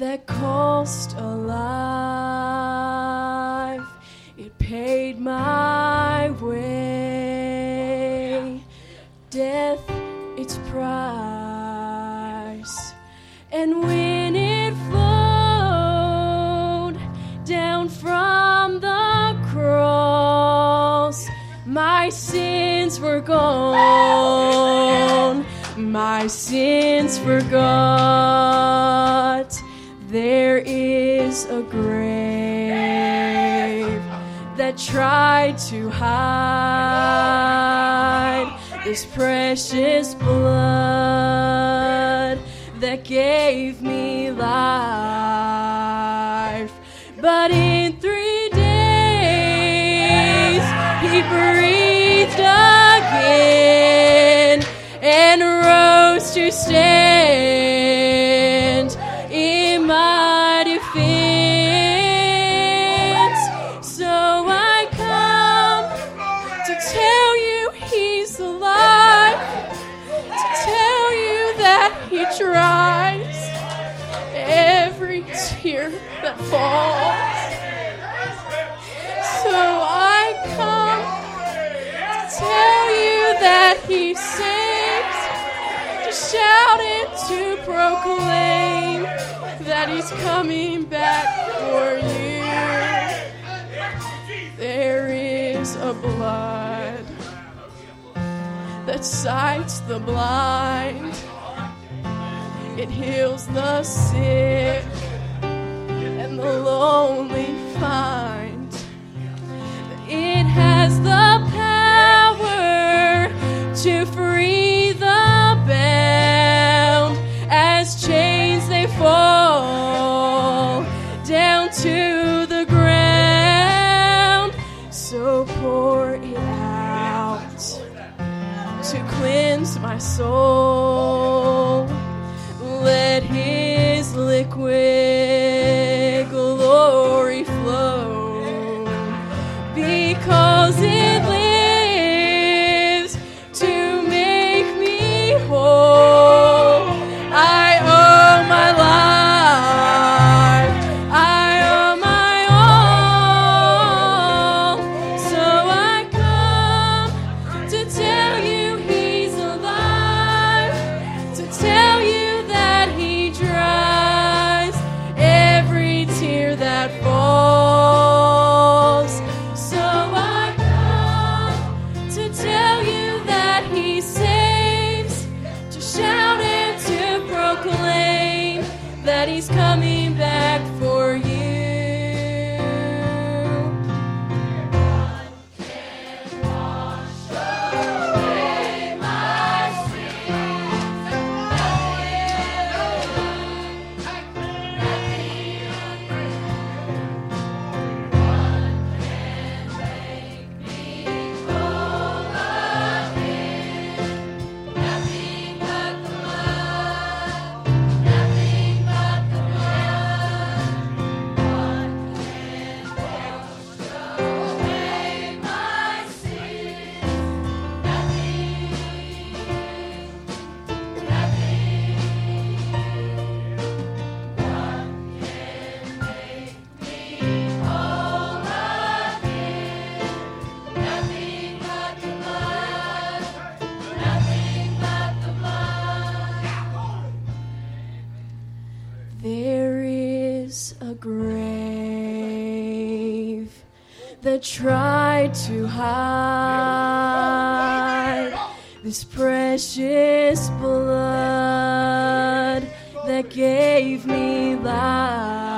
that cost a life. It paid my way. Death, its price. And when it flowed down from the cross, my sins were gone. My sins were There a grave that tried to hide this precious blood that gave me life. But in three days, he breathed again and rose to stand tear that falls. So I come to tell you that he saves, to shout it, to proclaim that he's coming back for you. There is a blood that sights the blind. It heals the sick pour it out to cleanse my soul. Let his liquid he's coming back that tried to hide this precious blood that gave me life.